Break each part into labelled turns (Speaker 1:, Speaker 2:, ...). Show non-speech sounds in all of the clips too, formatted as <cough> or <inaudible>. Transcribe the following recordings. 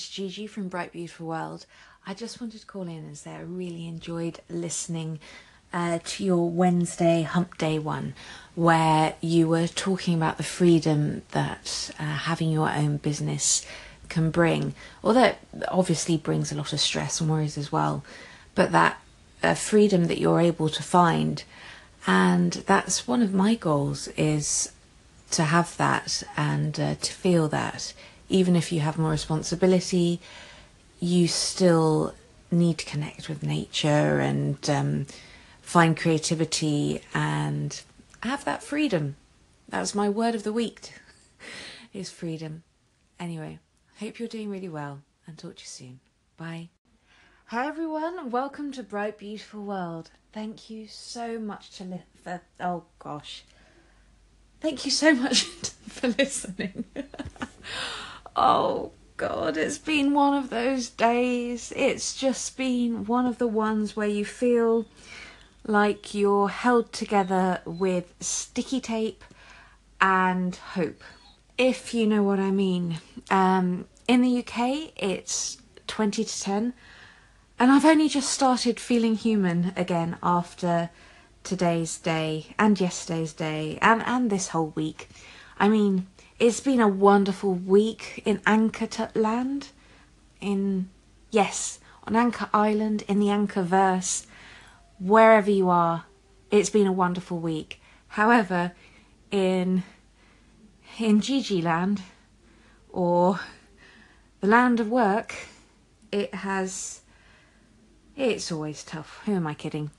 Speaker 1: it's Gigi from Bright Beautiful World. I just wanted to call in and say I really enjoyed listening uh, to your Wednesday Hump Day one, where you were talking about the freedom that uh, having your own business can bring, although it obviously brings a lot of stress and worries as well, but that uh, freedom that you're able to find. And that's one of my goals is to have that and uh, to feel that even if you have more responsibility, you still need to connect with nature and um, find creativity and have that freedom. That was my word of the week. <laughs> is freedom. Anyway, hope you're doing really well and talk to you soon. Bye. Hi everyone, welcome to Bright Beautiful World. Thank you so much to li- for oh gosh. Thank you so much <laughs> for listening. <laughs> oh god, it's been one of those days. It's just been one of the ones where you feel like you're held together with sticky tape and hope. If you know what I mean. Um, in the UK, it's 20 to 10, and I've only just started feeling human again after today's day and yesterday's day and, and this whole week. I mean, it's been a wonderful week in Anchor Land. In, yes, on Anchor Island, in the Anchor verse, wherever you are, it's been a wonderful week. However, in in Gigi Land or the land of work, it has it's always tough. Who am I kidding?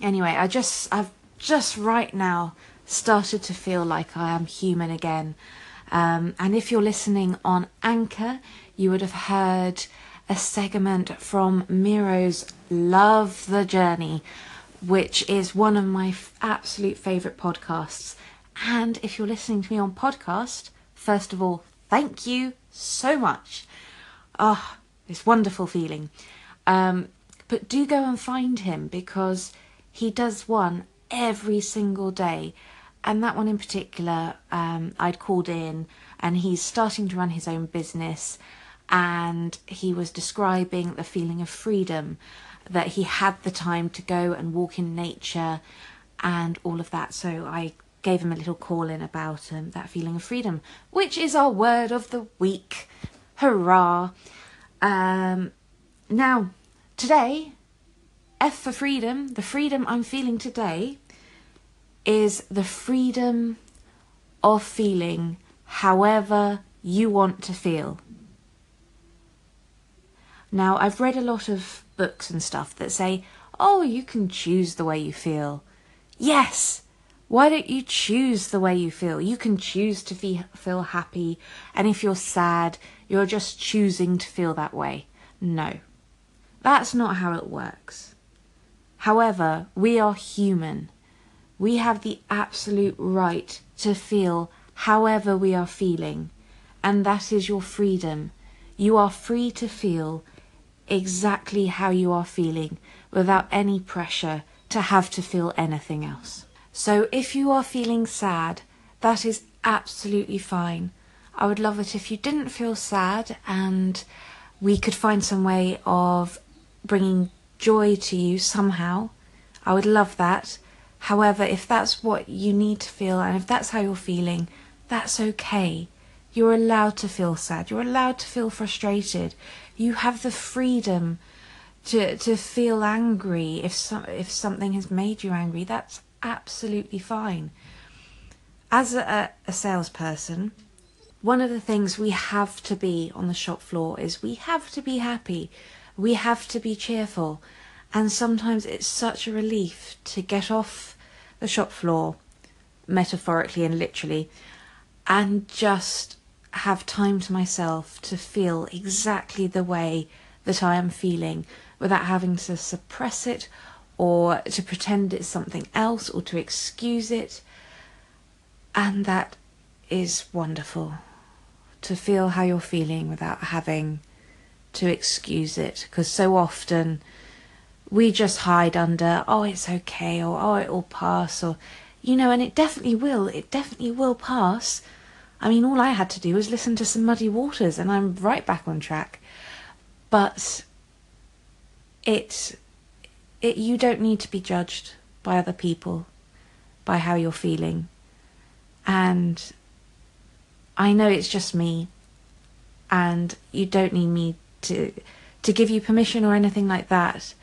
Speaker 1: Anyway, I just I've just right now started to feel like I am human again. Um, and if you're listening on Anchor, you would have heard a segment from Miro's Love the Journey, which is one of my f- absolute favourite podcasts. And if you're listening to me on podcast, first of all, thank you so much. Oh, this wonderful feeling. Um, but do go and find him because he does one every single day. And that one in particular, um, I'd called in, and he's starting to run his own business. And he was describing the feeling of freedom that he had the time to go and walk in nature and all of that. So I gave him a little call in about um, that feeling of freedom, which is our word of the week. Hurrah! Um, now, today F for freedom, the freedom I'm feeling today is the freedom of feeling however you want to feel. Now, I've read a lot of books and stuff that say, oh, you can choose the way you feel. Yes! Why don't you choose the way you feel? You can choose to fe- feel happy, and if you're sad, you're just choosing to feel that way. No, that's not how it works. However, we are human. We have the absolute right to feel however we are feeling, and that is your freedom. You are free to feel exactly how you are feeling without any pressure to have to feel anything else. So if you are feeling sad, that is absolutely fine. I would love it if you didn't feel sad and we could find some way of bringing joy to you somehow. I would love that. However, if that's what you need to feel and if that's how you're feeling, that's okay. You're allowed to feel sad. You're allowed to feel frustrated. You have the freedom to to feel angry if some, if something has made you angry. That's absolutely fine. As a, a salesperson, one of the things we have to be on the shop floor is we have to be happy. We have to be cheerful. And sometimes it's such a relief to get off the shop floor, metaphorically and literally, and just have time to myself to feel exactly the way that I am feeling without having to suppress it or to pretend it's something else or to excuse it. And that is wonderful to feel how you're feeling without having to excuse it because so often we just hide under, oh, it's okay, or oh, it'll pass, or, you know, and it definitely will, it definitely will pass. I mean, all I had to do was listen to some muddy waters and I'm right back on track. But it, it, you don't need to be judged by other people, by how you're feeling. And I know it's just me, and you don't need me to to give you permission or anything like that.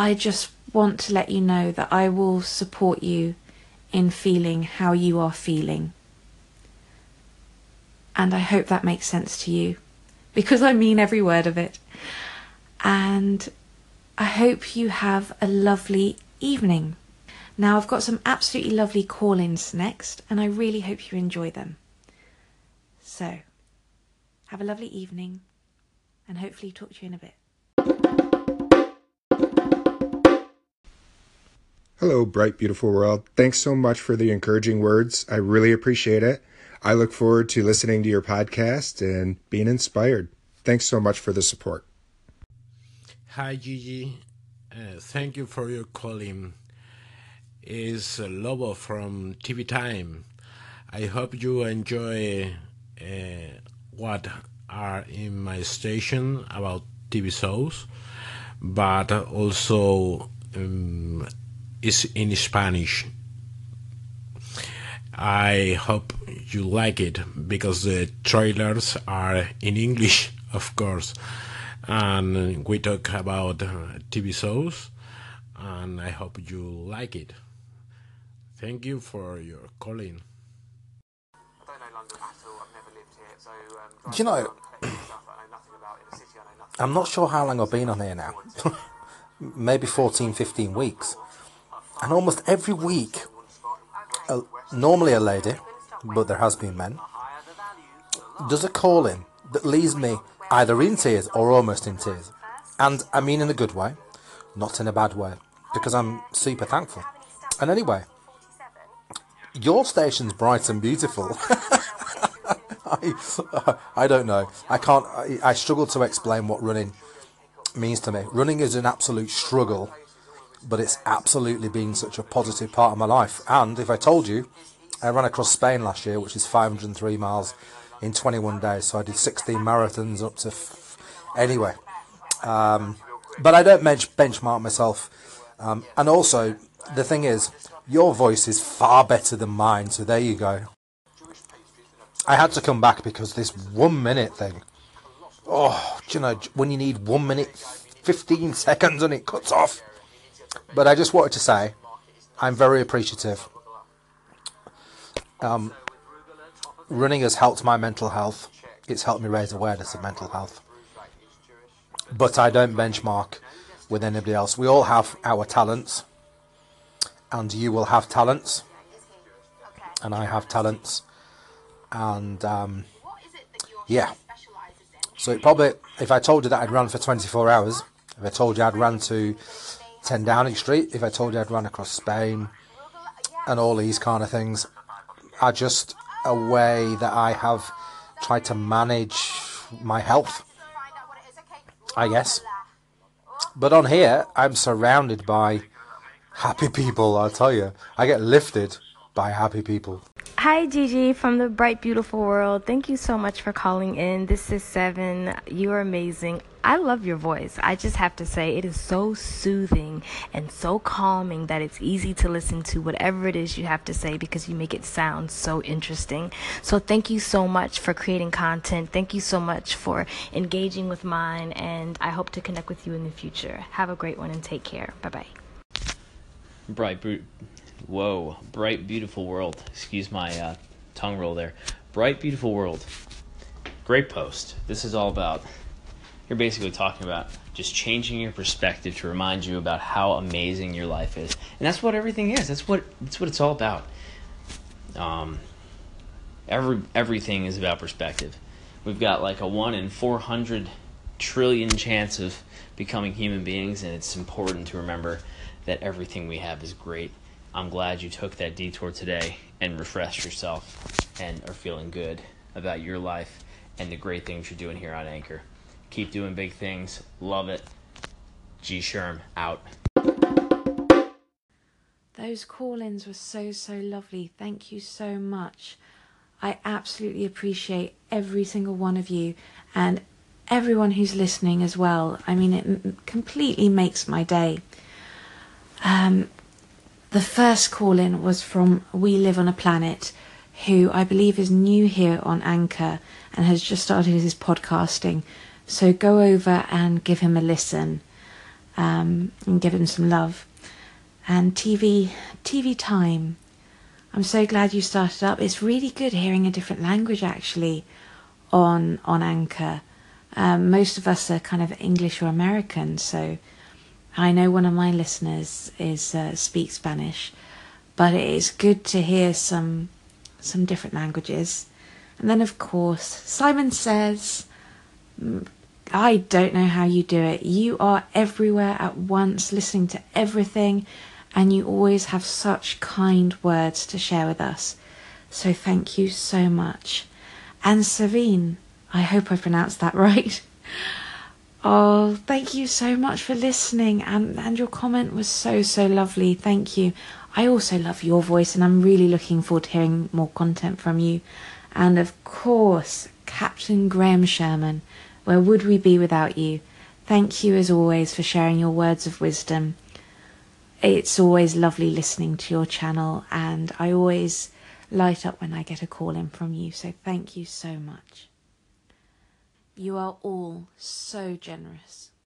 Speaker 1: I just want to let you know that I will support you in feeling how you are feeling. And I hope that makes sense to you because I mean every word of it. And I hope you have a lovely evening. Now, I've got some absolutely lovely call ins next, and I really hope you enjoy them. So, have a lovely evening, and hopefully, talk to you in a bit.
Speaker 2: Hello, bright, beautiful world. Thanks so much for the encouraging words. I really appreciate it. I look forward to listening to your podcast and being inspired. Thanks so much for the support.
Speaker 3: Hi, Gigi. Uh, thank you for your calling. Is Lobo from TV Time. I hope you enjoy uh, what are in my station about TV shows, but also um, is in Spanish. I hope you like it because the trailers are in English, <laughs> of course, and we talk about uh, TV shows, and I hope you like it. Thank you for your calling.
Speaker 4: Do you know? I'm not sure how long I've been on here now. <laughs> Maybe 14, 15 weeks. And almost every week, a, normally a lady, but there has been men, does a call in that leaves me either in tears or almost in tears. And I mean in a good way, not in a bad way, because I'm super thankful. And anyway, your station's bright and beautiful. <laughs> I, I don't know. I can't. I, I struggle to explain what running means to me. Running is an absolute struggle but it's absolutely been such a positive part of my life. And if I told you, I ran across Spain last year, which is 503 miles in 21 days. So I did 16 marathons up to. F- anyway. Um, but I don't bench- benchmark myself. Um, and also, the thing is, your voice is far better than mine, so there you go. I had to come back because this one minute thing. Oh, you know, when you need one minute, 15 seconds and it cuts off. But I just wanted to say, I'm very appreciative. Um, running has helped my mental health. It's helped me raise awareness of mental health. But I don't benchmark with anybody else. We all have our talents, and you will have talents, and I have talents, and um, yeah. So it probably, if I told you that I'd run for 24 hours, if I told you I'd run to 10 Downing Street, if I told you I'd run across Spain and all these kind of things, are just a way that I have tried to manage my health, I guess. But on here, I'm surrounded by happy people, I'll tell you. I get lifted by happy people.
Speaker 5: Hi, Gigi from the Bright Beautiful World. Thank you so much for calling in. This is Seven. You are amazing. I love your voice. I just have to say, it is so soothing and so calming that it's easy to listen to whatever it is you have to say because you make it sound so interesting. So, thank you so much for creating content. Thank you so much for engaging with mine, and I hope to connect with you in the future. Have a great one and take care. Bye bye.
Speaker 6: Bright, Whoa, bright, beautiful world. Excuse my uh, tongue roll there. Bright, beautiful world. Great post. This is all about. You're basically talking about just changing your perspective to remind you about how amazing your life is, and that's what everything is. That's what that's what it's all about. Um, every everything is about perspective. We've got like a one in four hundred trillion chance of becoming human beings, and it's important to remember that everything we have is great I'm glad you took that detour today and refreshed yourself and are feeling good about your life and the great things you're doing here on Anchor. Keep doing big things. Love it. G Sherm out.
Speaker 1: Those call ins were so, so lovely. Thank you so much. I absolutely appreciate every single one of you and everyone who's listening as well. I mean, it completely makes my day. Um, the first call in was from We Live on a Planet, who I believe is new here on Anchor and has just started his podcasting. So go over and give him a listen um, and give him some love. And TV, TV time. I'm so glad you started up. It's really good hearing a different language actually on on Anchor. Um, most of us are kind of English or American, so I know one of my listeners is uh, speaks Spanish, but it is good to hear some some different languages. And then, of course, Simon says, mm, I don't know how you do it. You are everywhere at once, listening to everything, and you always have such kind words to share with us. So thank you so much. And Savine, I hope I pronounced that <laughs> right. Oh, thank you so much for listening, and, and your comment was so, so lovely. Thank you. I also love your voice, and I'm really looking forward to hearing more content from you. And of course, Captain Graham Sherman, where would we be without you? Thank you as always for sharing your words of wisdom. It's always lovely listening to your channel, and I always light up when I get a call in from you, so thank you so much. You are all so generous.